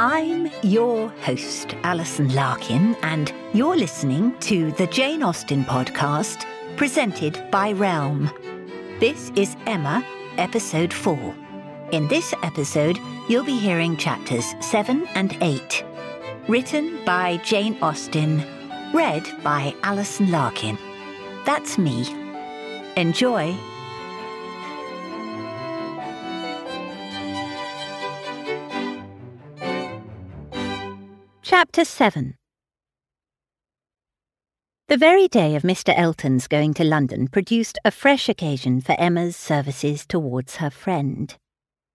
I'm your host, Alison Larkin, and you're listening to the Jane Austen podcast presented by Realm. This is Emma, episode 4. In this episode, you'll be hearing chapters 7 and 8. Written by Jane Austen, read by Alison Larkin. That's me. Enjoy. Chapter 7 The very day of Mr. Elton's going to London produced a fresh occasion for Emma's services towards her friend.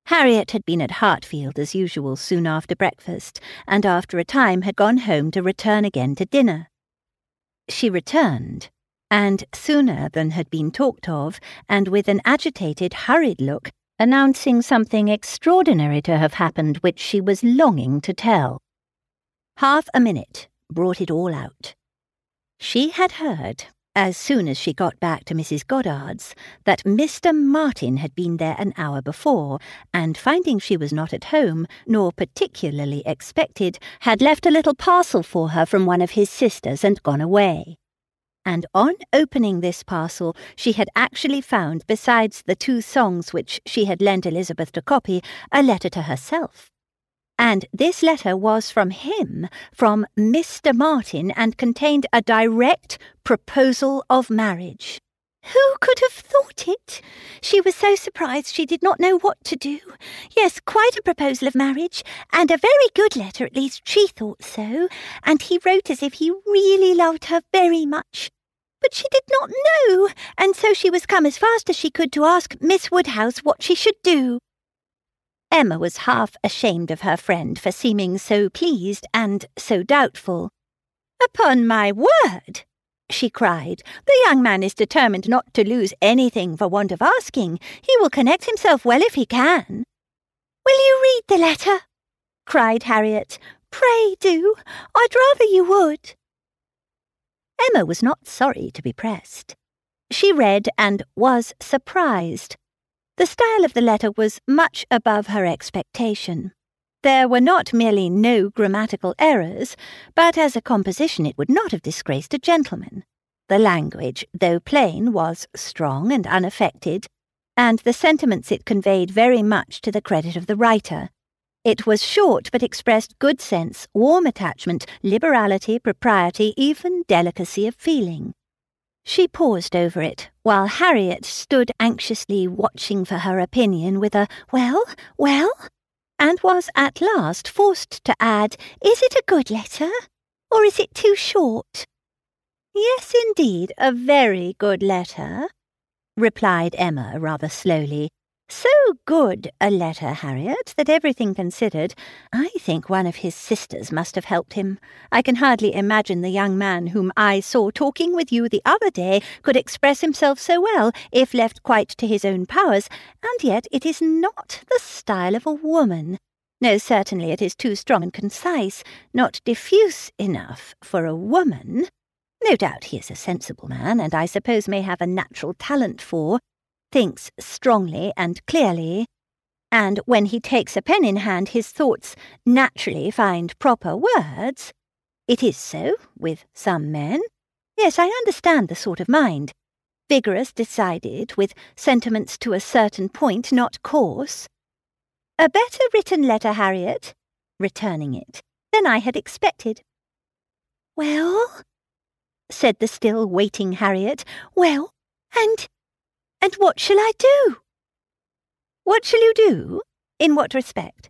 Harriet had been at Hartfield as usual soon after breakfast, and after a time had gone home to return again to dinner. She returned, and sooner than had been talked of, and with an agitated, hurried look, announcing something extraordinary to have happened which she was longing to tell. Half a minute brought it all out. She had heard, as soon as she got back to Mrs. Goddard's, that Mr. Martin had been there an hour before, and finding she was not at home, nor particularly expected, had left a little parcel for her from one of his sisters and gone away. And on opening this parcel, she had actually found, besides the two songs which she had lent Elizabeth to copy, a letter to herself. And this letter was from him, from Mr. Martin, and contained a direct proposal of marriage. Who could have thought it? She was so surprised she did not know what to do. Yes, quite a proposal of marriage, and a very good letter, at least she thought so, and he wrote as if he really loved her very much. But she did not know, and so she was come as fast as she could to ask Miss Woodhouse what she should do. Emma was half ashamed of her friend for seeming so pleased and so doubtful. Upon my word, she cried, the young man is determined not to lose anything for want of asking. He will connect himself well if he can. Will you read the letter? cried Harriet. Pray do. I'd rather you would. Emma was not sorry to be pressed. She read and was surprised. The style of the letter was much above her expectation. There were not merely no grammatical errors, but as a composition it would not have disgraced a gentleman. The language, though plain, was strong and unaffected, and the sentiments it conveyed very much to the credit of the writer. It was short, but expressed good sense, warm attachment, liberality, propriety, even delicacy of feeling. She paused over it, while Harriet stood anxiously watching for her opinion with a well, well, and was at last forced to add, Is it a good letter, or is it too short? Yes, indeed, a very good letter, replied Emma rather slowly, so good a letter, Harriet, that everything considered, I think one of his sisters must have helped him. I can hardly imagine the young man whom I saw talking with you the other day could express himself so well if left quite to his own powers, and yet it is not the style of a woman. No, certainly it is too strong and concise, not diffuse enough for a woman. no doubt he is a sensible man, and I suppose may have a natural talent for, thinks strongly and clearly, and when he takes a pen in hand, his thoughts naturally find proper words. It is so with some men. Yes, I understand the sort of mind. Vigorous, decided, with sentiments to a certain point, not coarse. A better written letter, Harriet, returning it, than I had expected. Well, said the still waiting Harriet. Well, and and what shall I do? What shall you do? In what respect?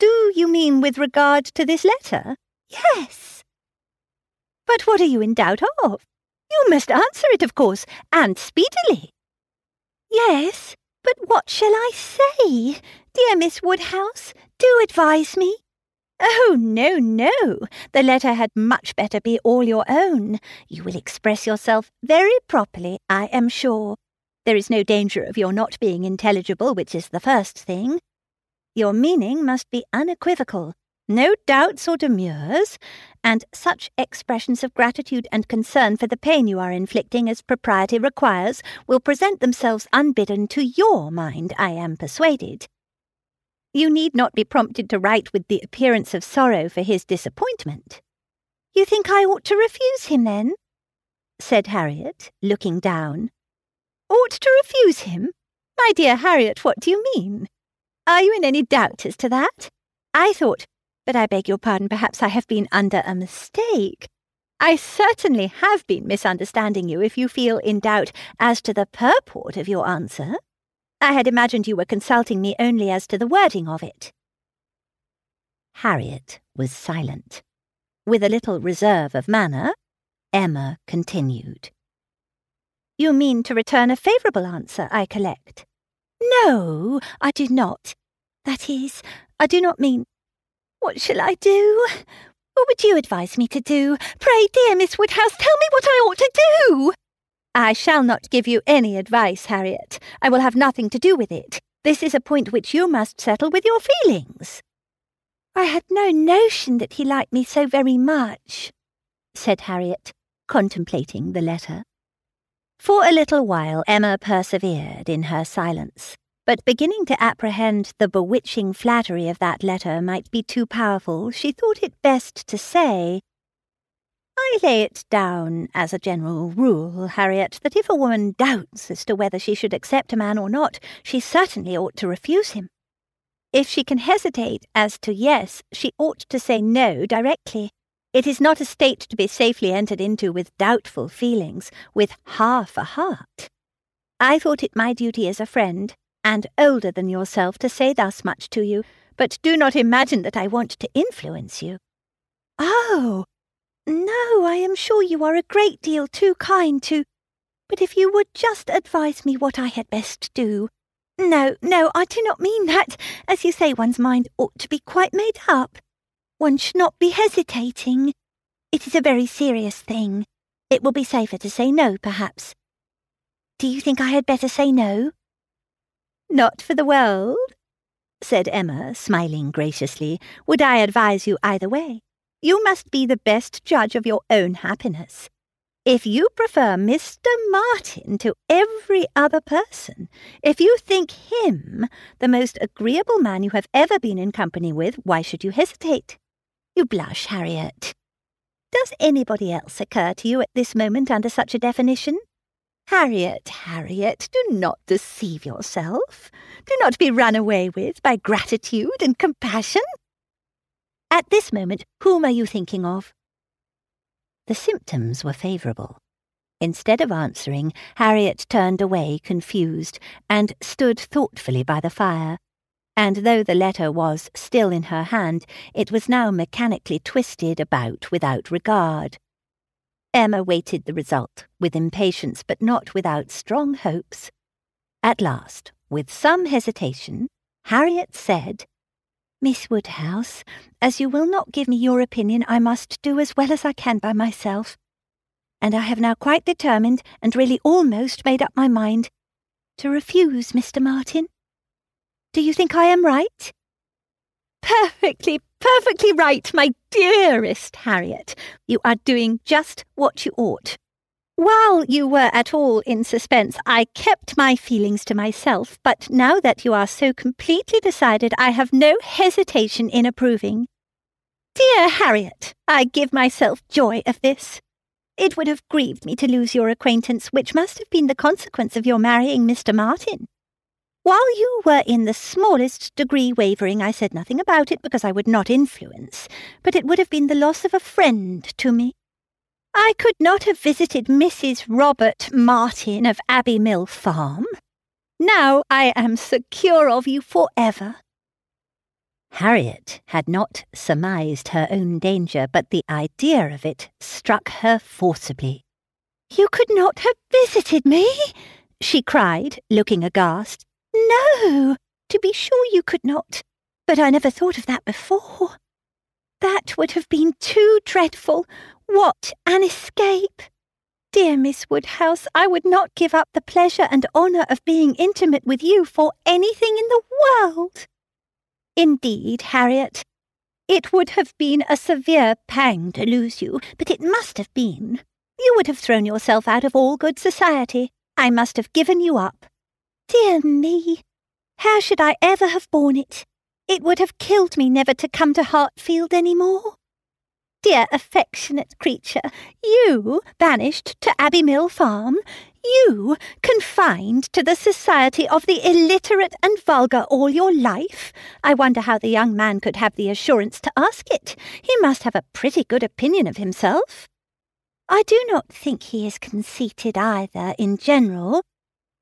Do you mean with regard to this letter? Yes. But what are you in doubt of? You must answer it, of course, and speedily. Yes, but what shall I say? Dear Miss Woodhouse, do advise me. Oh, no, no. The letter had much better be all your own. You will express yourself very properly, I am sure. There is no danger of your not being intelligible, which is the first thing. Your meaning must be unequivocal, no doubts or demurs, and such expressions of gratitude and concern for the pain you are inflicting as propriety requires will present themselves unbidden to your mind, I am persuaded. You need not be prompted to write with the appearance of sorrow for his disappointment. You think I ought to refuse him, then? said Harriet, looking down. Ought to refuse him? My dear Harriet, what do you mean? Are you in any doubt as to that? I thought, but I beg your pardon, perhaps I have been under a mistake. I certainly have been misunderstanding you if you feel in doubt as to the purport of your answer. I had imagined you were consulting me only as to the wording of it. Harriet was silent. With a little reserve of manner, Emma continued. You mean to return a favourable answer, I collect? No, I do not. That is, I do not mean. What shall I do? What would you advise me to do? Pray, dear Miss Woodhouse, tell me what I ought to do. I shall not give you any advice, Harriet. I will have nothing to do with it. This is a point which you must settle with your feelings. I had no notion that he liked me so very much, said Harriet, contemplating the letter. For a little while Emma persevered in her silence, but beginning to apprehend the bewitching flattery of that letter might be too powerful, she thought it best to say, I lay it down as a general rule, Harriet, that if a woman doubts as to whether she should accept a man or not, she certainly ought to refuse him. If she can hesitate as to yes, she ought to say no directly. It is not a state to be safely entered into with doubtful feelings, with half a heart. I thought it my duty as a friend, and older than yourself, to say thus much to you, but do not imagine that I want to influence you. Oh, no, I am sure you are a great deal too kind to. But if you would just advise me what I had best do. No, no, I do not mean that. As you say, one's mind ought to be quite made up. One should not be hesitating. It is a very serious thing. It will be safer to say no, perhaps. Do you think I had better say no? Not for the world, said Emma, smiling graciously. Would I advise you either way? You must be the best judge of your own happiness. If you prefer Mr. Martin to every other person, if you think him the most agreeable man you have ever been in company with, why should you hesitate? You blush, Harriet. Does anybody else occur to you at this moment under such a definition? Harriet, Harriet, do not deceive yourself. Do not be run away with by gratitude and compassion. At this moment, whom are you thinking of? The symptoms were favourable. Instead of answering, Harriet turned away confused and stood thoughtfully by the fire. And though the letter was still in her hand, it was now mechanically twisted about without regard. Emma waited the result with impatience, but not without strong hopes. At last, with some hesitation, Harriet said, Miss Woodhouse, as you will not give me your opinion, I must do as well as I can by myself. And I have now quite determined, and really almost made up my mind, to refuse Mr. Martin. Do you think I am right? Perfectly, Perfectly right, my dearest Harriet. You are doing just what you ought. While you were at all in suspense, I kept my feelings to myself, but now that you are so completely decided, I have no hesitation in approving. Dear Harriet, I give myself joy of this. It would have grieved me to lose your acquaintance, which must have been the consequence of your marrying Mr. Martin. While you were in the smallest degree wavering, I said nothing about it because I would not influence, but it would have been the loss of a friend to me. I could not have visited Mrs. Robert Martin of Abbey Mill Farm. Now I am secure of you for ever. Harriet had not surmised her own danger, but the idea of it struck her forcibly. You could not have visited me, she cried, looking aghast. No, to be sure you could not. But I never thought of that before. That would have been too dreadful. What an escape! Dear Miss Woodhouse, I would not give up the pleasure and honour of being intimate with you for anything in the world. Indeed, Harriet, it would have been a severe pang to lose you, but it must have been. You would have thrown yourself out of all good society. I must have given you up. Dear me, how should I ever have borne it? It would have killed me never to come to Hartfield any more. Dear affectionate creature, you banished to Abbey Mill Farm, you confined to the society of the illiterate and vulgar all your life. I wonder how the young man could have the assurance to ask it. He must have a pretty good opinion of himself. I do not think he is conceited either, in general,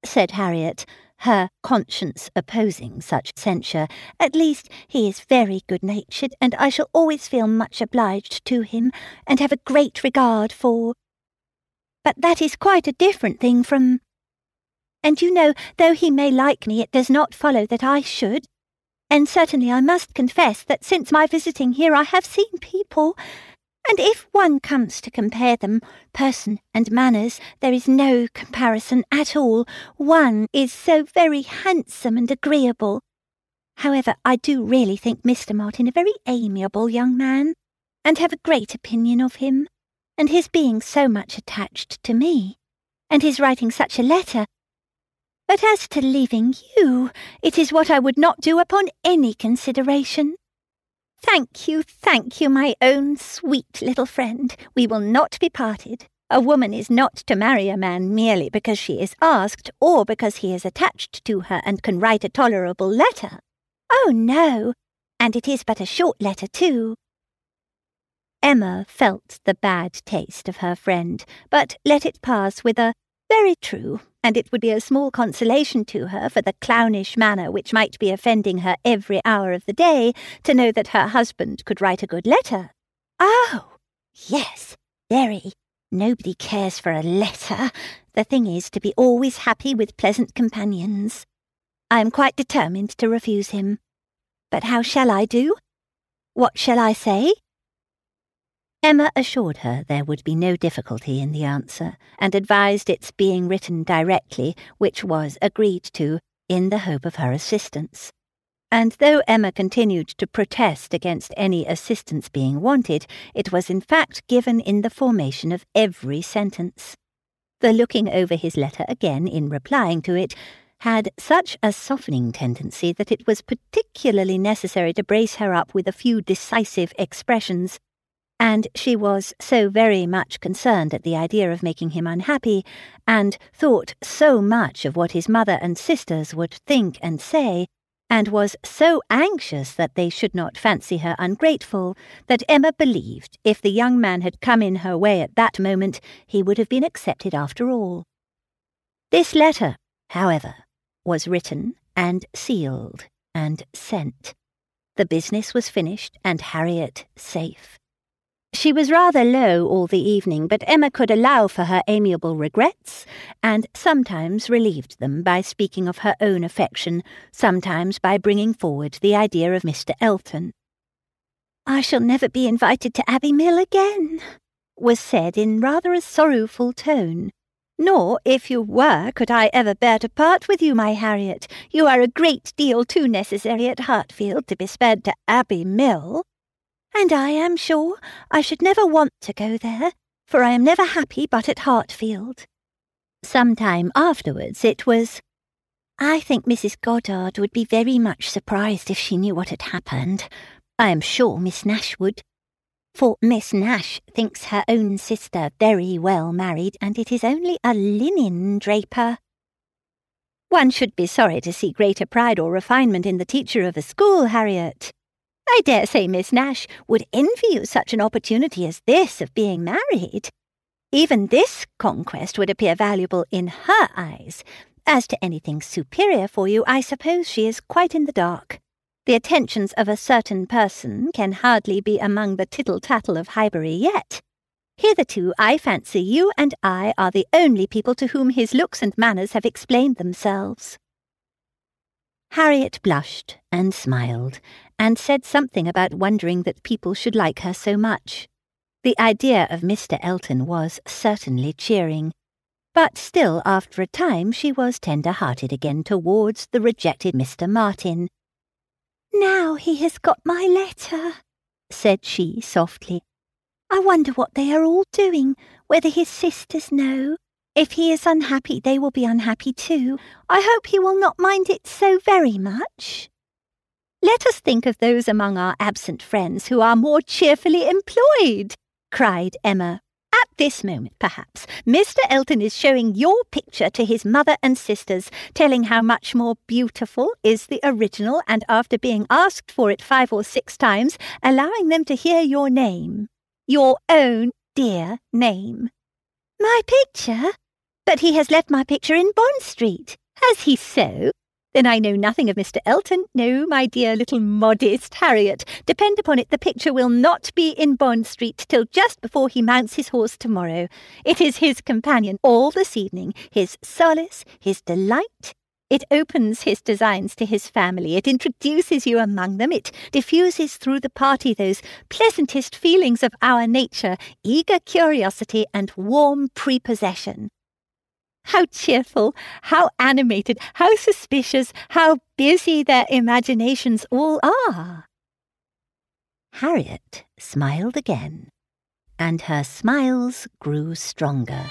said Harriet, her conscience opposing such censure. At least he is very good natured, and I shall always feel much obliged to him, and have a great regard for. But that is quite a different thing from. And you know, though he may like me, it does not follow that I should. And certainly I must confess that since my visiting here I have seen people and if one comes to compare them, person and manners, there is no comparison at all. One is so very handsome and agreeable. However, I do really think Mr. Martin a very amiable young man, and have a great opinion of him, and his being so much attached to me, and his writing such a letter. But as to leaving you, it is what I would not do upon any consideration. Thank you, thank you, my own sweet little friend. We will not be parted. A woman is not to marry a man merely because she is asked or because he is attached to her and can write a tolerable letter. Oh, no, and it is but a short letter, too. Emma felt the bad taste of her friend, but let it pass with a very true and it would be a small consolation to her for the clownish manner which might be offending her every hour of the day to know that her husband could write a good letter. Oh, yes, very. Nobody cares for a letter. The thing is to be always happy with pleasant companions. I am quite determined to refuse him. But how shall I do? What shall I say? Emma assured her there would be no difficulty in the answer, and advised its being written directly, which was agreed to, in the hope of her assistance. And though Emma continued to protest against any assistance being wanted, it was in fact given in the formation of every sentence. The looking over his letter again in replying to it had such a softening tendency that it was particularly necessary to brace her up with a few decisive expressions and she was so very much concerned at the idea of making him unhappy, and thought so much of what his mother and sisters would think and say, and was so anxious that they should not fancy her ungrateful, that Emma believed if the young man had come in her way at that moment, he would have been accepted after all. This letter, however, was written and sealed and sent. The business was finished and Harriet safe. She was rather low all the evening, but Emma could allow for her amiable regrets, and sometimes relieved them by speaking of her own affection, sometimes by bringing forward the idea of Mr. Elton. I shall never be invited to Abbey Mill again, was said in rather a sorrowful tone. Nor, if you were, could I ever bear to part with you, my Harriet. You are a great deal too necessary at Hartfield to be spared to Abbey Mill. And I am sure I should never want to go there, for I am never happy but at Hartfield. Some time afterwards it was, I think Mrs. Goddard would be very much surprised if she knew what had happened. I am sure Miss Nash would. For Miss Nash thinks her own sister very well married, and it is only a linen draper. One should be sorry to see greater pride or refinement in the teacher of a school, Harriet. I dare say Miss Nash would envy you such an opportunity as this of being married. Even this conquest would appear valuable in her eyes. As to anything superior for you, I suppose she is quite in the dark. The attentions of a certain person can hardly be among the tittle tattle of Highbury yet. Hitherto, I fancy you and I are the only people to whom his looks and manners have explained themselves. Harriet blushed and smiled, and said something about wondering that people should like her so much. The idea of Mr. Elton was certainly cheering, but still after a time she was tender-hearted again towards the rejected Mr. Martin. Now he has got my letter, said she softly. I wonder what they are all doing, whether his sisters know. If he is unhappy, they will be unhappy too. I hope he will not mind it so very much. Let us think of those among our absent friends who are more cheerfully employed, cried Emma. At this moment, perhaps, Mr. Elton is showing your picture to his mother and sisters, telling how much more beautiful is the original, and after being asked for it five or six times, allowing them to hear your name your own dear name. My picture? But he has left my picture in Bond Street. Has he so? Then I know nothing of Mr. Elton. No, my dear little modest Harriet. Depend upon it, the picture will not be in Bond Street till just before he mounts his horse tomorrow. It is his companion all this evening, his solace, his delight, it opens his designs to his family. It introduces you among them. It diffuses through the party those pleasantest feelings of our nature, eager curiosity and warm prepossession. How cheerful, how animated, how suspicious, how busy their imaginations all are. Harriet smiled again, and her smiles grew stronger.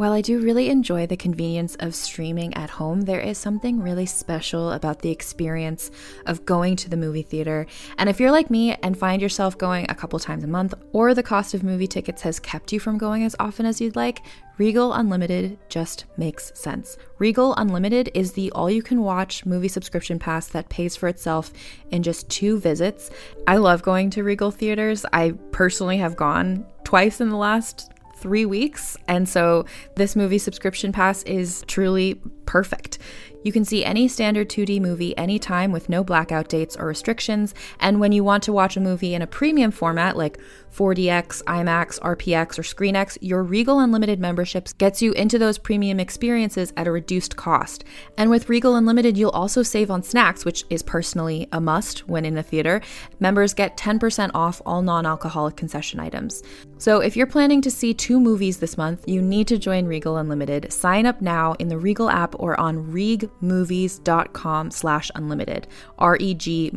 While I do really enjoy the convenience of streaming at home, there is something really special about the experience of going to the movie theater. And if you're like me and find yourself going a couple times a month, or the cost of movie tickets has kept you from going as often as you'd like, Regal Unlimited just makes sense. Regal Unlimited is the all you can watch movie subscription pass that pays for itself in just two visits. I love going to Regal theaters. I personally have gone twice in the last three weeks. And so this movie subscription pass is truly perfect. You can see any standard 2D movie anytime with no blackout dates or restrictions. And when you want to watch a movie in a premium format like 4DX, IMAX, RPX, or ScreenX, your Regal Unlimited memberships gets you into those premium experiences at a reduced cost. And with Regal Unlimited, you'll also save on snacks, which is personally a must when in a theater. Members get 10% off all non alcoholic concession items. So if you're planning to see two movies this month, you need to join Regal Unlimited. Sign up now in the Regal app or on regmovies.com slash unlimited. R-E-G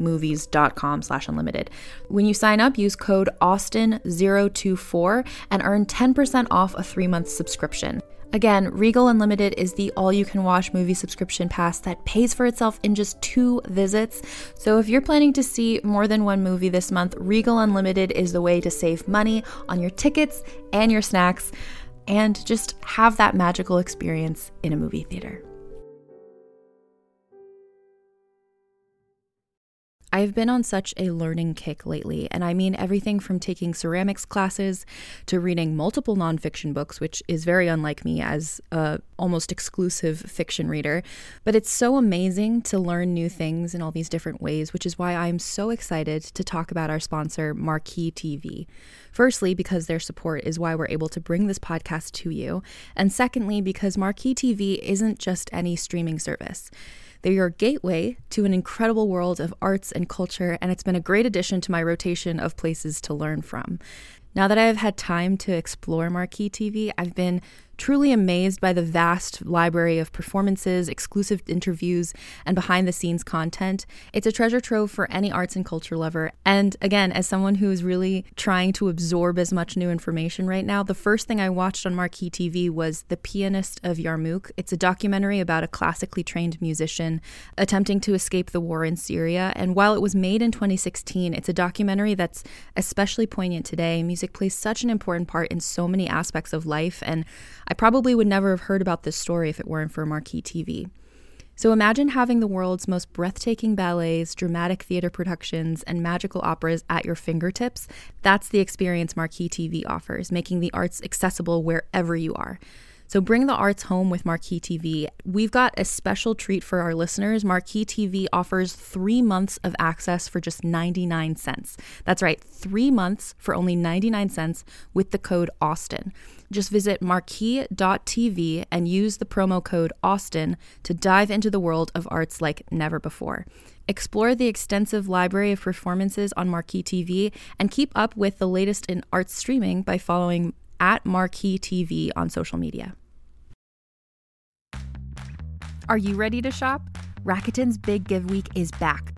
slash unlimited. When you sign up, use code Austen 024 and earn 10% off a three month subscription. Again, Regal Unlimited is the all you can watch movie subscription pass that pays for itself in just two visits. So if you're planning to see more than one movie this month, Regal Unlimited is the way to save money on your tickets and your snacks and just have that magical experience in a movie theater. I've been on such a learning kick lately, and I mean everything from taking ceramics classes to reading multiple nonfiction books, which is very unlike me as a almost exclusive fiction reader. But it's so amazing to learn new things in all these different ways, which is why I'm so excited to talk about our sponsor, Marquee TV. Firstly, because their support is why we're able to bring this podcast to you, and secondly, because Marquee TV isn't just any streaming service. They're your gateway to an incredible world of arts and culture, and it's been a great addition to my rotation of places to learn from. Now that I have had time to explore Marquee TV, I've been truly amazed by the vast library of performances, exclusive interviews, and behind the scenes content. It's a treasure trove for any arts and culture lover. And again, as someone who is really trying to absorb as much new information right now, the first thing I watched on Marquee TV was The Pianist of Yarmouk. It's a documentary about a classically trained musician attempting to escape the war in Syria. And while it was made in 2016, it's a documentary that's especially poignant today. Music plays such an important part in so many aspects of life. And I probably would never have heard about this story if it weren't for Marquee TV. So imagine having the world's most breathtaking ballets, dramatic theater productions, and magical operas at your fingertips. That's the experience Marquee TV offers, making the arts accessible wherever you are. So bring the arts home with Marquee TV. We've got a special treat for our listeners. Marquee TV offers three months of access for just 99 cents. That's right, three months for only 99 cents with the code Austen. Just visit marquee.tv and use the promo code Austen to dive into the world of arts like never before. Explore the extensive library of performances on Marquee TV and keep up with the latest in arts streaming by following at Marquee TV on social media. Are you ready to shop? Rakuten's Big Give Week is back.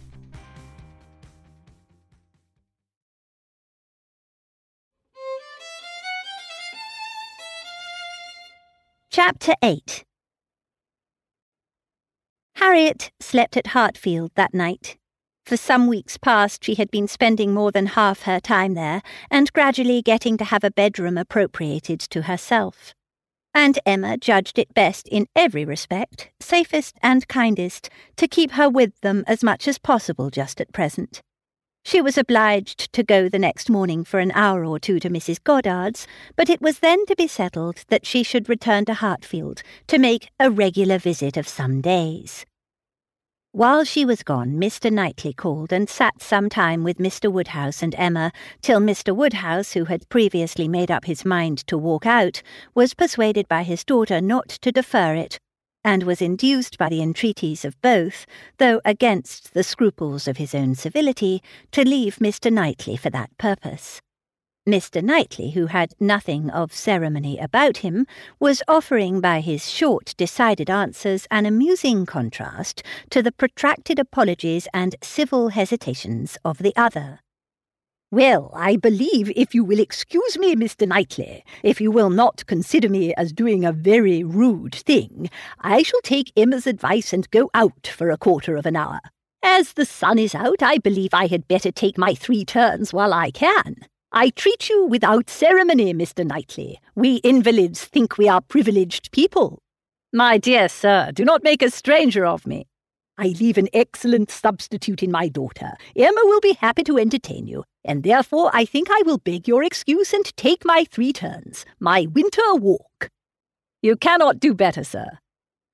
Chapter 8 Harriet slept at Hartfield that night. For some weeks past, she had been spending more than half her time there, and gradually getting to have a bedroom appropriated to herself. And Emma judged it best in every respect, safest and kindest, to keep her with them as much as possible just at present. She was obliged to go the next morning for an hour or two to Mrs. Goddard's, but it was then to be settled that she should return to Hartfield to make a regular visit of some days. While she was gone, Mr. Knightley called and sat some time with Mr. Woodhouse and Emma, till Mr. Woodhouse, who had previously made up his mind to walk out, was persuaded by his daughter not to defer it and was induced by the entreaties of both, though against the scruples of his own civility, to leave Mr. Knightley for that purpose. Mr. Knightley, who had nothing of ceremony about him, was offering by his short, decided answers an amusing contrast to the protracted apologies and civil hesitations of the other. Well, I believe, if you will excuse me, Mr. Knightley, if you will not consider me as doing a very rude thing, I shall take Emma's advice and go out for a quarter of an hour. As the sun is out, I believe I had better take my three turns while I can. I treat you without ceremony, Mr. Knightley. We invalids think we are privileged people. My dear sir, do not make a stranger of me. I leave an excellent substitute in my daughter. Emma will be happy to entertain you, and therefore I think I will beg your excuse and take my three turns, my winter walk. You cannot do better, sir.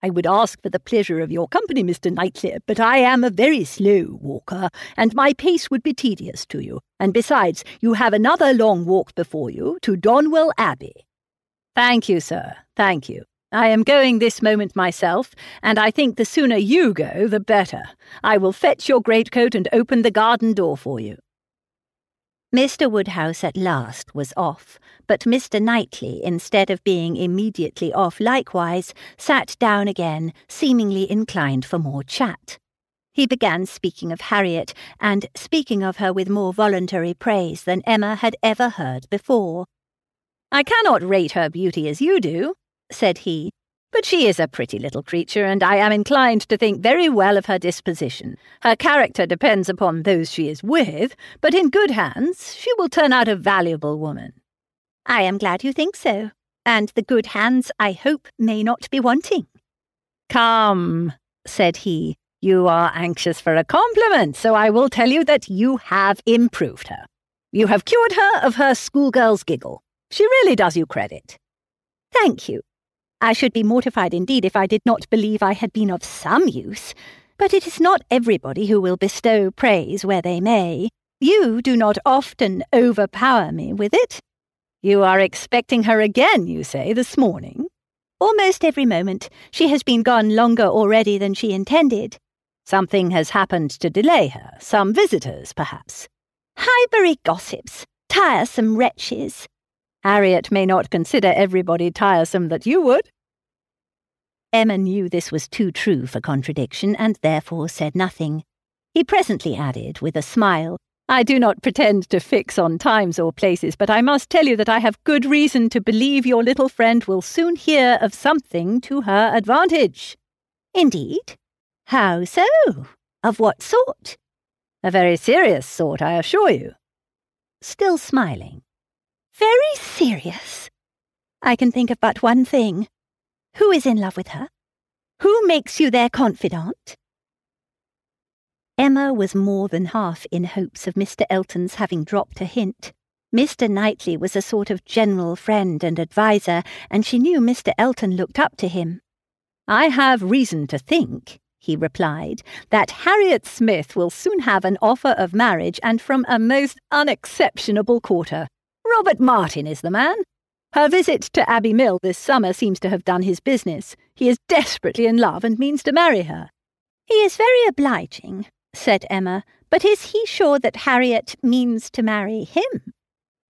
I would ask for the pleasure of your company, Mr. Knightley, but I am a very slow walker, and my pace would be tedious to you. And besides, you have another long walk before you to Donwell Abbey. Thank you, sir. Thank you. I am going this moment myself, and I think the sooner you go, the better. I will fetch your greatcoat and open the garden door for you. Mr. Woodhouse at last was off, but Mr. Knightley, instead of being immediately off likewise, sat down again, seemingly inclined for more chat. He began speaking of Harriet, and speaking of her with more voluntary praise than Emma had ever heard before. I cannot rate her beauty as you do, said he, But she is a pretty little creature, and I am inclined to think very well of her disposition. Her character depends upon those she is with, but in good hands she will turn out a valuable woman. I am glad you think so, and the good hands, I hope, may not be wanting. Come, said he, you are anxious for a compliment, so I will tell you that you have improved her. You have cured her of her schoolgirl's giggle. She really does you credit. Thank you. I should be mortified indeed if I did not believe I had been of some use. But it is not everybody who will bestow praise where they may. You do not often overpower me with it. You are expecting her again, you say, this morning? Almost every moment. She has been gone longer already than she intended. Something has happened to delay her. Some visitors, perhaps. Highbury gossips. Tiresome wretches. Harriet may not consider everybody tiresome that you would. Emma knew this was too true for contradiction, and therefore said nothing. He presently added, with a smile, I do not pretend to fix on times or places, but I must tell you that I have good reason to believe your little friend will soon hear of something to her advantage. Indeed? How so? Of what sort? A very serious sort, I assure you. Still smiling. Very serious? I can think of but one thing. Who is in love with her? Who makes you their confidant? Emma was more than half in hopes of Mr. Elton's having dropped a hint. Mr. Knightley was a sort of general friend and adviser, and she knew Mr. Elton looked up to him. I have reason to think, he replied, that Harriet Smith will soon have an offer of marriage and from a most unexceptionable quarter. Robert Martin is the man. Her visit to Abbey Mill this summer seems to have done his business. He is desperately in love and means to marry her. He is very obliging, said Emma, but is he sure that Harriet means to marry him?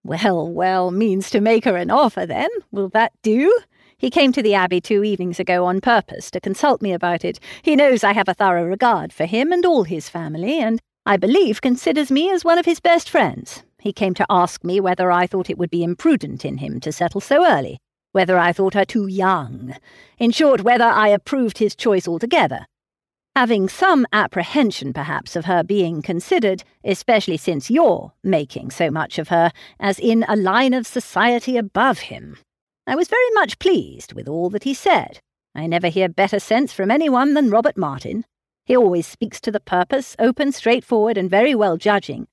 Well, well, means to make her an offer, then. Will that do? He came to the Abbey two evenings ago on purpose to consult me about it. He knows I have a thorough regard for him and all his family, and I believe considers me as one of his best friends. He came to ask me whether I thought it would be imprudent in him to settle so early, whether I thought her too young. In short, whether I approved his choice altogether having some apprehension, perhaps, of her being considered, especially since you're making so much of her, as in a line of society above him. I was very much pleased with all that he said. I never hear better sense from anyone than Robert Martin. He always speaks to the purpose, open, straightforward, and very well judging.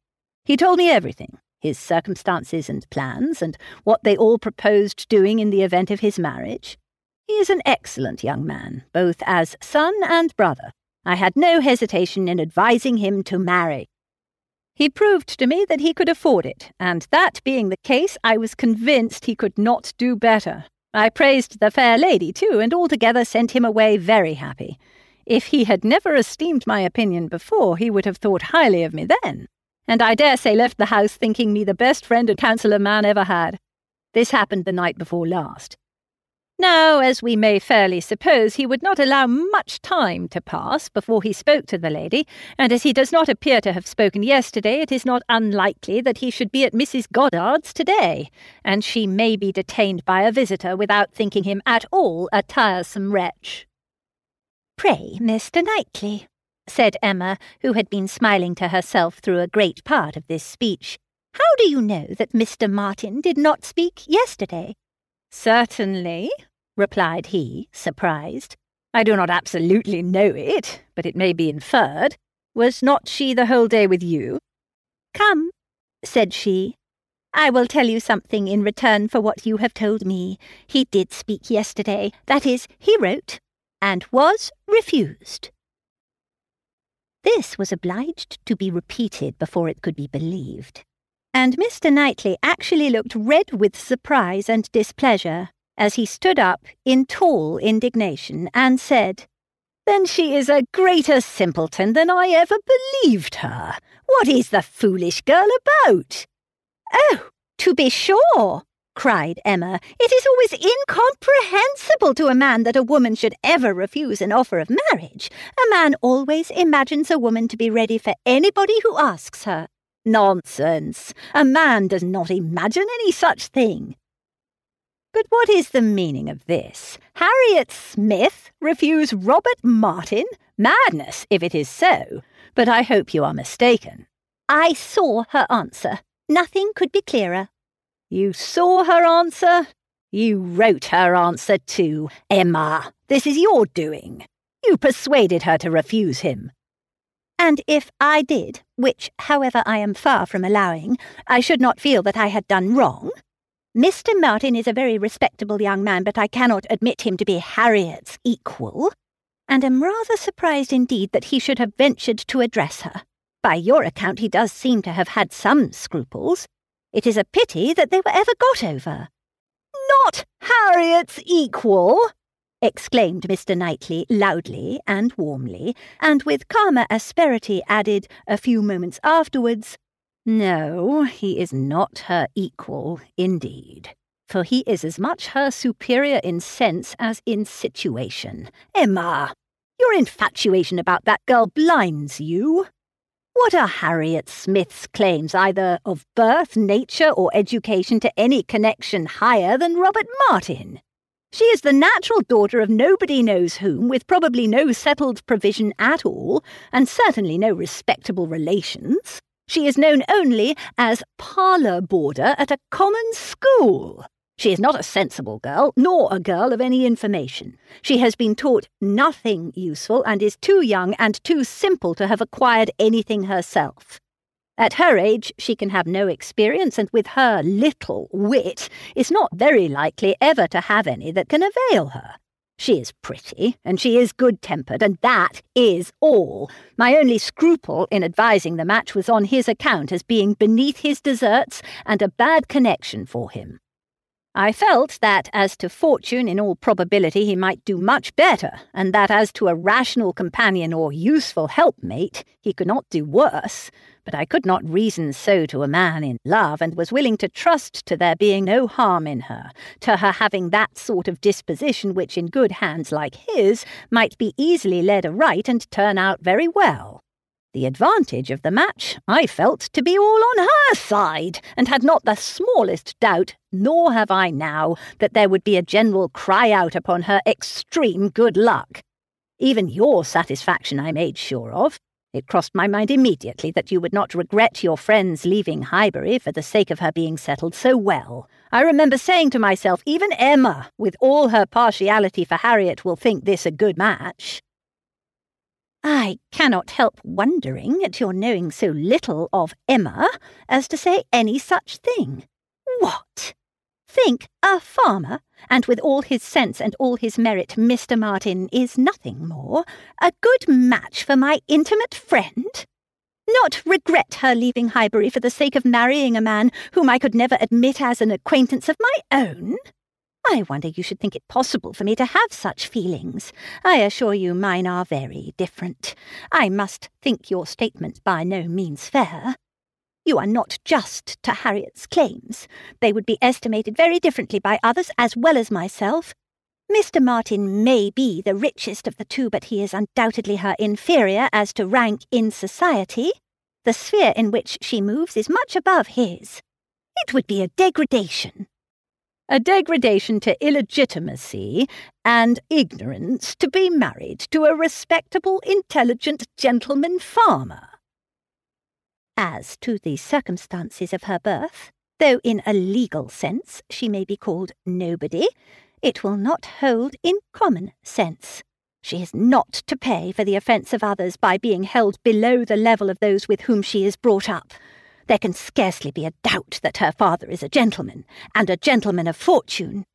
He told me everything his circumstances and plans, and what they all proposed doing in the event of his marriage. He is an excellent young man, both as son and brother, I had no hesitation in advising him to marry. He proved to me that he could afford it, and that being the case, I was convinced he could not do better. I praised the fair lady, too, and altogether sent him away very happy. If he had never esteemed my opinion before, he would have thought highly of me then, and I dare say left the house thinking me the best friend and counsellor man ever had. This happened the night before last. Now, as we may fairly suppose, he would not allow much time to pass before he spoke to the lady, and as he does not appear to have spoken yesterday, it is not unlikely that he should be at Mrs. Goddard's today, and she may be detained by a visitor without thinking him at all a tiresome wretch. Pray, Mr. Knightley, said Emma, who had been smiling to herself through a great part of this speech, how do you know that Mr. Martin did not speak yesterday? Certainly, replied he, surprised. I do not absolutely know it, but it may be inferred. Was not she the whole day with you? Come, said she. I will tell you something in return for what you have told me. He did speak yesterday. That is, he wrote, and was refused. This was obliged to be repeated before it could be believed and Mr. Knightley actually looked red with surprise and displeasure as he stood up in tall indignation and said, Then she is a greater simpleton than I ever believed her. What is the foolish girl about? Oh, to be sure, cried Emma. It is always incomprehensible to a man that a woman should ever refuse an offer of marriage. A man always imagines a woman to be ready for anybody who asks her. Nonsense! A man does not imagine any such thing. But what is the meaning of this? Harriet Smith refuse Robert Martin? Madness, if it is so. But I hope you are mistaken. I saw her answer. Nothing could be clearer. You saw her answer? You wrote her answer too, Emma. This is your doing. You persuaded her to refuse him. And if I did, which, however, I am far from allowing, I should not feel that I had done wrong. Mr. Martin is a very respectable young man, but I cannot admit him to be Harriet's equal, and am rather surprised indeed that he should have ventured to address her. By your account, he does seem to have had some scruples. It is a pity that they were ever got over. Not Harriet's equal, exclaimed Mr. Knightley loudly and warmly, and with calmer asperity added a few moments afterwards, No, he is not her equal, indeed, for he is as much her superior in sense as in situation. Emma, your infatuation about that girl blinds you. What are Harriet Smith's claims, either of birth, nature, or education, to any connection higher than Robert Martin? She is the natural daughter of nobody knows whom, with probably no settled provision at all, and certainly no respectable relations. She is known only as parlour boarder at a common school. She is not a sensible girl, nor a girl of any information. She has been taught nothing useful, and is too young and too simple to have acquired anything herself. At her age, she can have no experience, and with her little wit, is not very likely ever to have any that can avail her. She is pretty, and she is good tempered, and that is all. My only scruple in advising the match was on his account as being beneath his deserts and a bad connection for him. I felt that as to fortune, in all probability, he might do much better, and that as to a rational companion or useful helpmate, he could not do worse but I could not reason so to a man in love, and was willing to trust to there being no harm in her, to her having that sort of disposition which, in good hands like his, might be easily led aright and turn out very well. The advantage of the match I felt to be all on her side, and had not the smallest doubt, nor have I now, that there would be a general cry out upon her extreme good luck. Even your satisfaction I made sure of, it crossed my mind immediately that you would not regret your friend's leaving Highbury for the sake of her being settled so well. I remember saying to myself, even Emma, with all her partiality for Harriet, will think this a good match. I cannot help wondering at your knowing so little of Emma as to say any such thing. What? Think a farmer, and with all his sense and all his merit, Mr. Martin is nothing more, a good match for my intimate friend? Not regret her leaving Highbury for the sake of marrying a man whom I could never admit as an acquaintance of my own? I wonder you should think it possible for me to have such feelings. I assure you mine are very different. I must think your statement by no means fair. You are not just to Harriet's claims. They would be estimated very differently by others as well as myself. Mr. Martin may be the richest of the two, but he is undoubtedly her inferior as to rank in society. The sphere in which she moves is much above his. It would be a degradation. A degradation to illegitimacy and ignorance to be married to a respectable, intelligent gentleman farmer. As to the circumstances of her birth, though in a legal sense she may be called nobody, it will not hold in common sense. She is not to pay for the offence of others by being held below the level of those with whom she is brought up. There can scarcely be a doubt that her father is a gentleman, and a gentleman of fortune.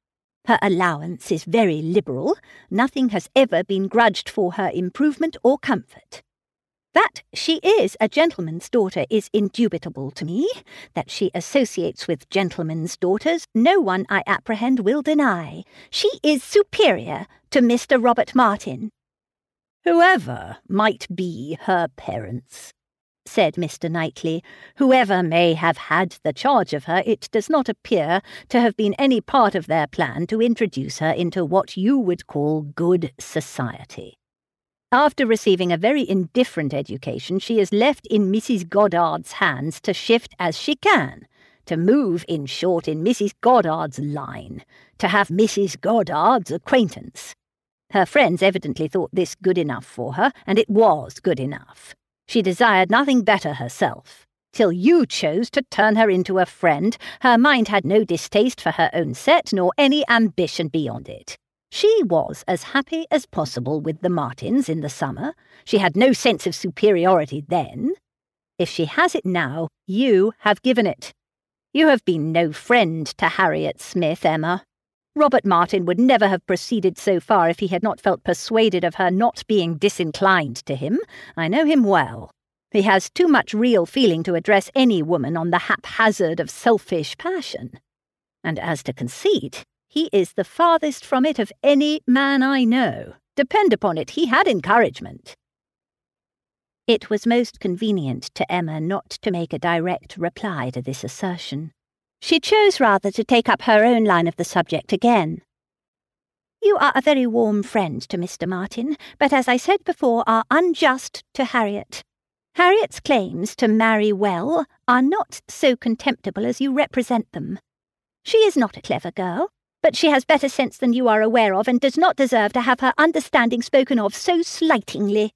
Her allowance is very liberal. Nothing has ever been grudged for her improvement or comfort. That she is a gentleman's daughter is indubitable to me. That she associates with gentlemen's daughters, no one, I apprehend, will deny. She is superior to Mr. Robert Martin. Whoever might be her parents, said Mr. Knightley, whoever may have had the charge of her, it does not appear to have been any part of their plan to introduce her into what you would call good society. After receiving a very indifferent education, she is left in Mrs. Goddard's hands to shift as she can. to move, in short, in Mrs. Goddard's line, to have Mrs. Goddard's acquaintance. Her friends evidently thought this good enough for her, and it was good enough. She desired nothing better herself. Till you chose to turn her into a friend, her mind had no distaste for her own set, nor any ambition beyond it. She was as happy as possible with the Martins in the summer. She had no sense of superiority then. If she has it now, you have given it. You have been no friend to Harriet Smith, Emma. Robert Martin would never have proceeded so far if he had not felt persuaded of her not being disinclined to him. I know him well. He has too much real feeling to address any woman on the haphazard of selfish passion. And as to conceit, he is the farthest from it of any man I know. Depend upon it, he had encouragement. It was most convenient to Emma not to make a direct reply to this assertion. She chose rather to take up her own line of the subject again. You are a very warm friend to Mr. Martin, but as I said before, are unjust to Harriet. Harriet's claims to marry well are not so contemptible as you represent them. She is not a clever girl, but she has better sense than you are aware of and does not deserve to have her understanding spoken of so slightingly.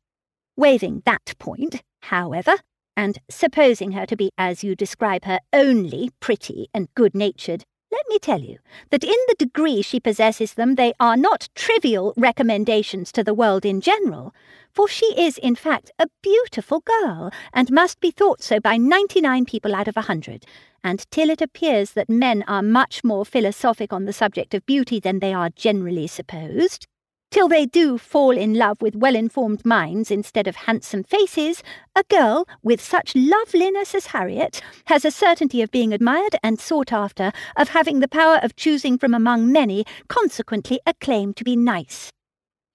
Waiving that point, however, and supposing her to be, as you describe her, only pretty and good natured, let me tell you that in the degree she possesses them, they are not trivial recommendations to the world in general, for she is, in fact, a beautiful girl, and must be thought so by ninety nine people out of a hundred. And till it appears that men are much more philosophic on the subject of beauty than they are generally supposed, till they do fall in love with well informed minds instead of handsome faces, a girl with such loveliness as Harriet has a certainty of being admired and sought after, of having the power of choosing from among many, consequently a claim to be nice.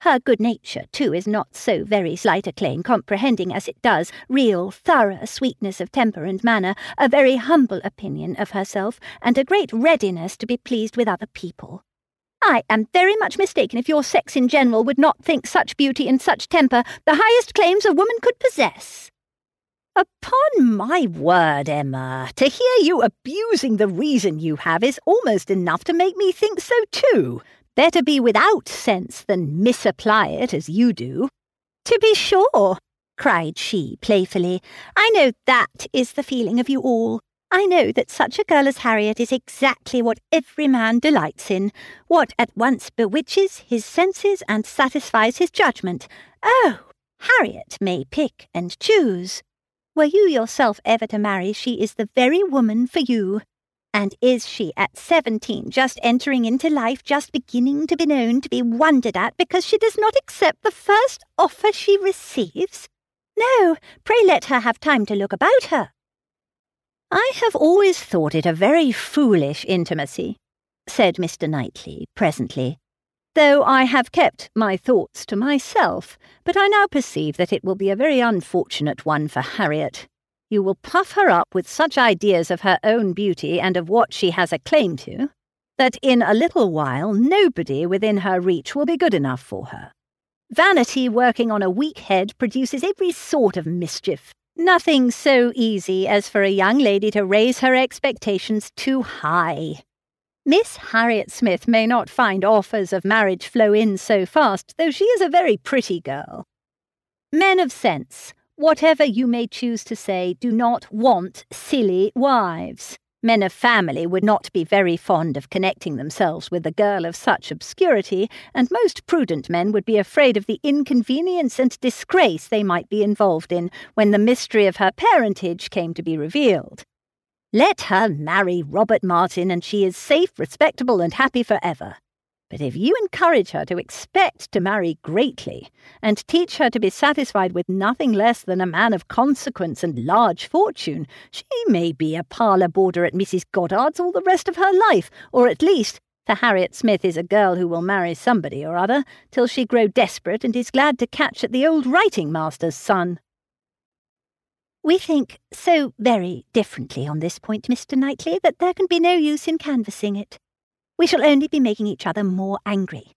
Her good nature, too, is not so very slight a claim, comprehending as it does real, thorough sweetness of temper and manner, a very humble opinion of herself, and a great readiness to be pleased with other people. I am very much mistaken if your sex in general would not think such beauty and such temper the highest claims a woman could possess. Upon my word, Emma, to hear you abusing the reason you have is almost enough to make me think so too. Better be without sense than misapply it as you do. To be sure, cried she playfully, I know that is the feeling of you all. I know that such a girl as Harriet is exactly what every man delights in, what at once bewitches his senses and satisfies his judgment. Oh, Harriet may pick and choose. Were you yourself ever to marry, she is the very woman for you. And is she at seventeen just entering into life, just beginning to be known, to be wondered at because she does not accept the first offer she receives? No, pray let her have time to look about her. I have always thought it a very foolish intimacy, said Mr. Knightley presently, though I have kept my thoughts to myself, but I now perceive that it will be a very unfortunate one for Harriet. You will puff her up with such ideas of her own beauty and of what she has a claim to, that in a little while nobody within her reach will be good enough for her. Vanity working on a weak head produces every sort of mischief, Nothing so easy as for a young lady to raise her expectations too high. Miss Harriet Smith may not find offers of marriage flow in so fast, though she is a very pretty girl. Men of sense, whatever you may choose to say, do not want silly wives. Men of family would not be very fond of connecting themselves with a girl of such obscurity, and most prudent men would be afraid of the inconvenience and disgrace they might be involved in when the mystery of her parentage came to be revealed. Let her marry Robert Martin, and she is safe, respectable, and happy for ever. But if you encourage her to expect to marry greatly, and teach her to be satisfied with nothing less than a man of consequence and large fortune, she may be a parlour boarder at Mrs. Goddard's all the rest of her life, or at least, for Harriet Smith is a girl who will marry somebody or other, till she grow desperate and is glad to catch at the old writing master's son. We think so very differently on this point, Mr. Knightley, that there can be no use in canvassing it we shall only be making each other more angry.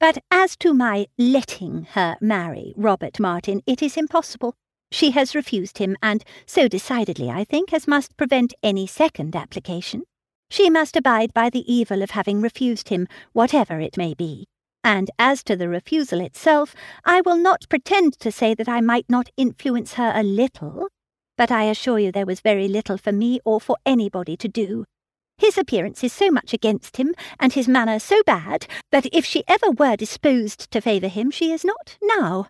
But as to my letting her marry Robert Martin, it is impossible. She has refused him, and so decidedly, I think, as must prevent any second application. She must abide by the evil of having refused him, whatever it may be. And as to the refusal itself, I will not pretend to say that I might not influence her a little, but I assure you there was very little for me or for anybody to do. His appearance is so much against him, and his manner so bad, that if she ever were disposed to favour him, she is not now.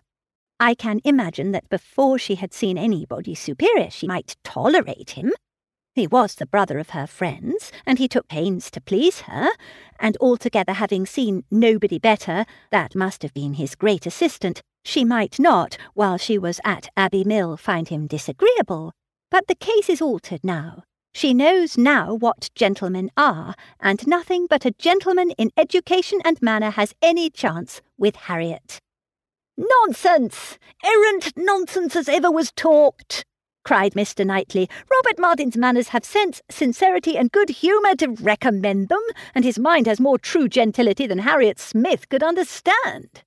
I can imagine that before she had seen anybody superior, she might tolerate him, he was the brother of her friends, and he took pains to please her, and altogether having seen nobody better, that must have been his great assistant, she might not, while she was at Abbey Mill, find him disagreeable. But the case is altered now. She knows now what gentlemen are, and nothing but a gentleman in education and manner has any chance with Harriet. Nonsense! Errant nonsense as ever was talked! cried Mr. Knightley. Robert Martin's manners have sense, sincerity, and good humour to recommend them, and his mind has more true gentility than Harriet Smith could understand.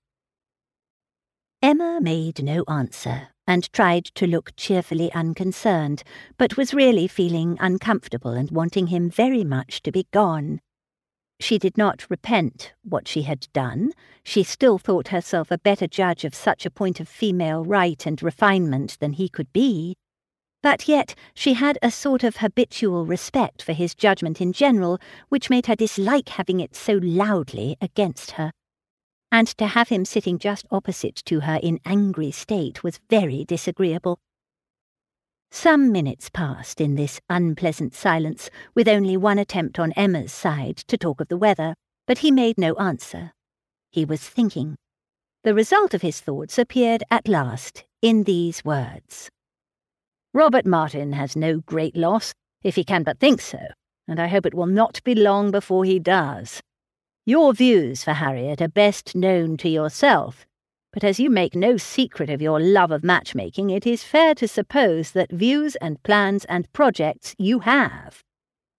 Emma made no answer, and tried to look cheerfully unconcerned, but was really feeling uncomfortable and wanting him very much to be gone. She did not repent what she had done. She still thought herself a better judge of such a point of female right and refinement than he could be. But yet she had a sort of habitual respect for his judgment in general, which made her dislike having it so loudly against her. And to have him sitting just opposite to her in angry state was very disagreeable. Some minutes passed in this unpleasant silence, with only one attempt on Emma's side to talk of the weather, but he made no answer. He was thinking. The result of his thoughts appeared at last in these words. Robert Martin has no great loss, if he can but think so, and I hope it will not be long before he does. Your views for Harriet are best known to yourself, but as you make no secret of your love of matchmaking, it is fair to suppose that views and plans and projects you have.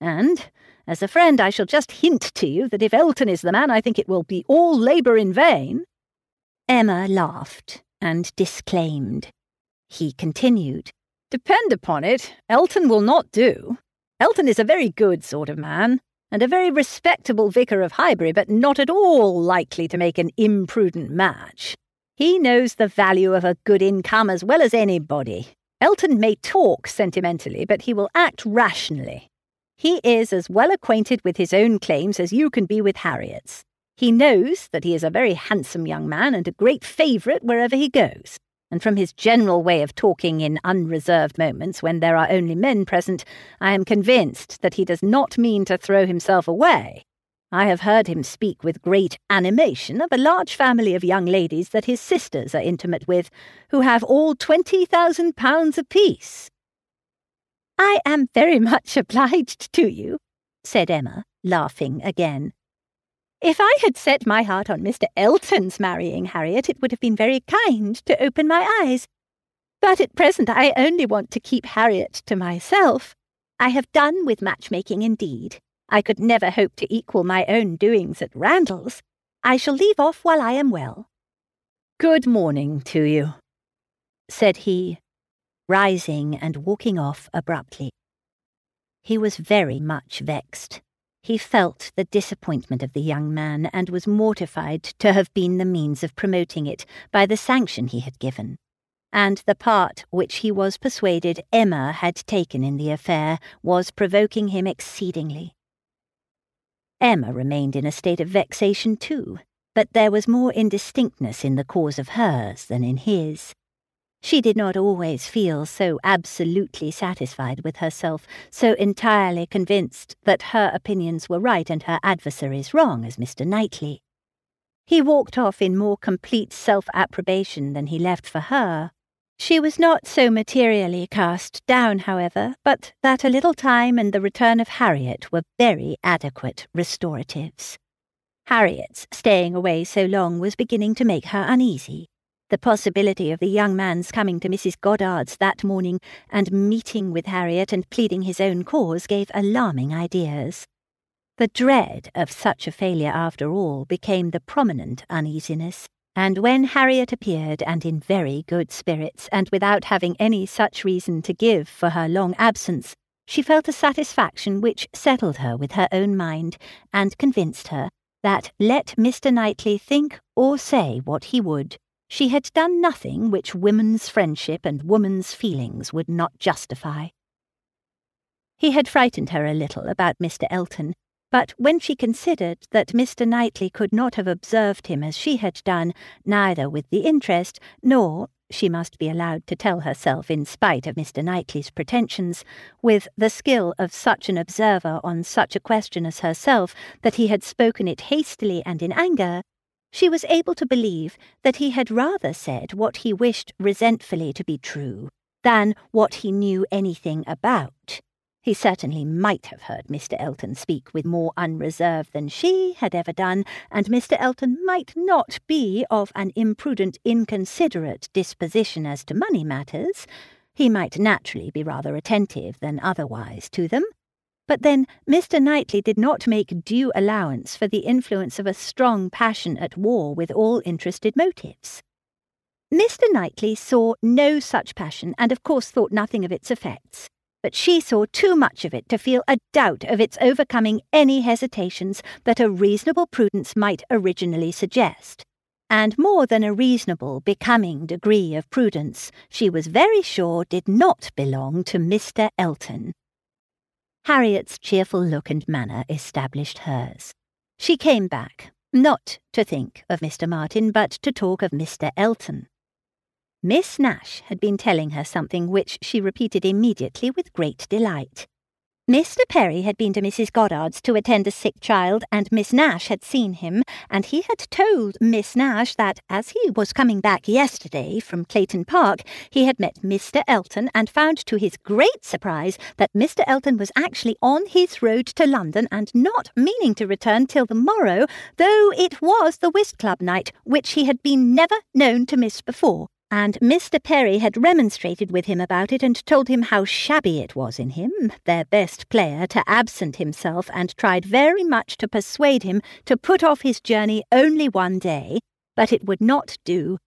And, as a friend, I shall just hint to you that if Elton is the man, I think it will be all labour in vain. Emma laughed and disclaimed. He continued. Depend upon it, Elton will not do. Elton is a very good sort of man, and a very respectable vicar of Highbury, but not at all likely to make an imprudent match. He knows the value of a good income as well as anybody. Elton may talk sentimentally, but he will act rationally. He is as well acquainted with his own claims as you can be with Harriet's. He knows that he is a very handsome young man and a great favourite wherever he goes and from his general way of talking in unreserved moments when there are only men present, I am convinced that he does not mean to throw himself away. I have heard him speak with great animation of a large family of young ladies that his sisters are intimate with, who have all twenty thousand pounds apiece. I am very much obliged to you, said Emma, laughing again. If I had set my heart on Mr. Elton's marrying Harriet, it would have been very kind to open my eyes. But at present I only want to keep Harriet to myself. I have done with matchmaking indeed. I could never hope to equal my own doings at Randalls. I shall leave off while I am well. Good morning to you, said he, rising and walking off abruptly. He was very much vexed. He felt the disappointment of the young man and was mortified to have been the means of promoting it by the sanction he had given. And the part which he was persuaded Emma had taken in the affair was provoking him exceedingly. Emma remained in a state of vexation too, but there was more indistinctness in the cause of hers than in his. She did not always feel so absolutely satisfied with herself, so entirely convinced that her opinions were right and her adversaries wrong as Mr. Knightley. He walked off in more complete self approbation than he left for her. She was not so materially cast down, however, but that a little time and the return of Harriet were very adequate restoratives. Harriet's staying away so long was beginning to make her uneasy. The possibility of the young man's coming to Mrs. Goddard's that morning and meeting with Harriet and pleading his own cause gave alarming ideas. The dread of such a failure after all became the prominent uneasiness, And when Harriet appeared, and in very good spirits, and without having any such reason to give for her long absence, she felt a satisfaction which settled her with her own mind, and convinced her that, let Mr. Knightley think or say what he would, she had done nothing which women's friendship and woman's feelings would not justify. He had frightened her a little about Mr. Elton, but when she considered that Mr. Knightley could not have observed him as she had done, neither with the interest, nor, she must be allowed to tell herself in spite of Mr. Knightley's pretensions, with the skill of such an observer on such a question as herself, that he had spoken it hastily and in anger, she was able to believe that he had rather said what he wished resentfully to be true than what he knew anything about. He certainly might have heard Mr. Elton speak with more unreserve than she had ever done, and Mr. Elton might not be of an imprudent, inconsiderate disposition as to money matters. He might naturally be rather attentive than otherwise to them. But then Mr. Knightley did not make due allowance for the influence of a strong passion at war with all interested motives. Mr. Knightley saw no such passion, and of course thought nothing of its effects. But she saw too much of it to feel a doubt of its overcoming any hesitations that a reasonable prudence might originally suggest. And more than a reasonable, becoming degree of prudence, she was very sure did not belong to Mr. Elton. Harriet's cheerful look and manner established hers. She came back, not to think of Mr. Martin, but to talk of Mr. Elton. Miss Nash had been telling her something which she repeated immediately with great delight. Mr. Perry had been to Mrs. Goddard's to attend a sick child, and Miss Nash had seen him, and he had told Miss Nash that, as he was coming back yesterday from Clayton Park, he had met Mr. Elton and found to his great surprise that Mr. Elton was actually on his road to London and not meaning to return till the morrow, though it was the whist club night, which he had been never known to miss before and Mr. Perry had remonstrated with him about it and told him how shabby it was in him, their best player, to absent himself, and tried very much to persuade him to put off his journey only one day, but it would not do,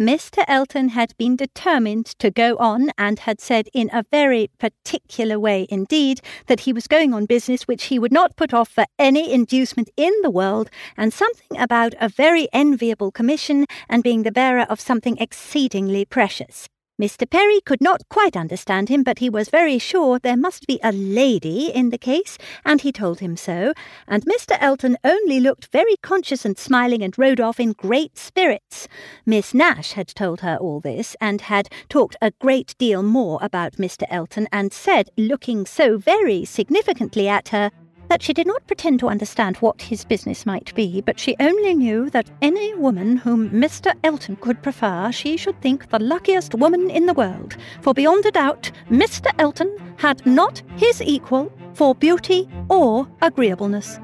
Mr. Elton had been determined to go on and had said in a very particular way indeed that he was going on business which he would not put off for any inducement in the world, and something about a very enviable commission and being the bearer of something exceedingly precious. Mr. Perry could not quite understand him, but he was very sure there must be a lady in the case, and he told him so, and Mr. Elton only looked very conscious and smiling and rode off in great spirits. Miss Nash had told her all this, and had talked a great deal more about Mr. Elton, and said, looking so very significantly at her, that she did not pretend to understand what his business might be, but she only knew that any woman whom Mr. Elton could prefer she should think the luckiest woman in the world, for beyond a doubt Mr. Elton had not his equal for beauty or agreeableness.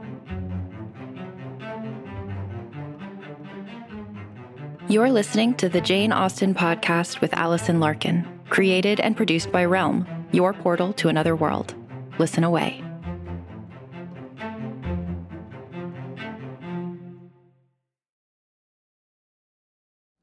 You're listening to the Jane Austen podcast with Alison Larkin, created and produced by Realm, your portal to another world. Listen away.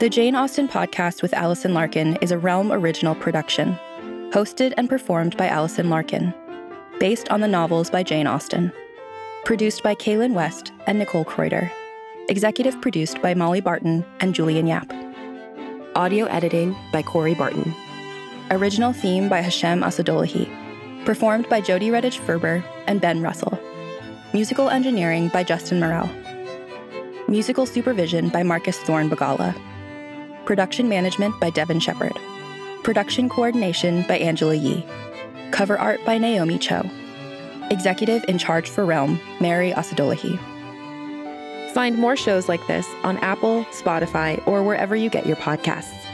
The Jane Austen podcast with Alison Larkin is a Realm original production, hosted and performed by Alison Larkin. based on the novels by Jane Austen. Produced by Kaylin West and Nicole Kreuter. Executive produced by Molly Barton and Julian Yap. Audio editing by Corey Barton. Original theme by Hashem Asadolahi. Performed by Jody Redhage Ferber and Ben Russell. Musical engineering by Justin Morel. Musical supervision by Marcus Thorne Bagala. Production management by Devin Shepard. Production coordination by Angela Yee. Cover art by Naomi Cho. Executive in charge for Realm, Mary Asadolahi. Find more shows like this on Apple, Spotify, or wherever you get your podcasts.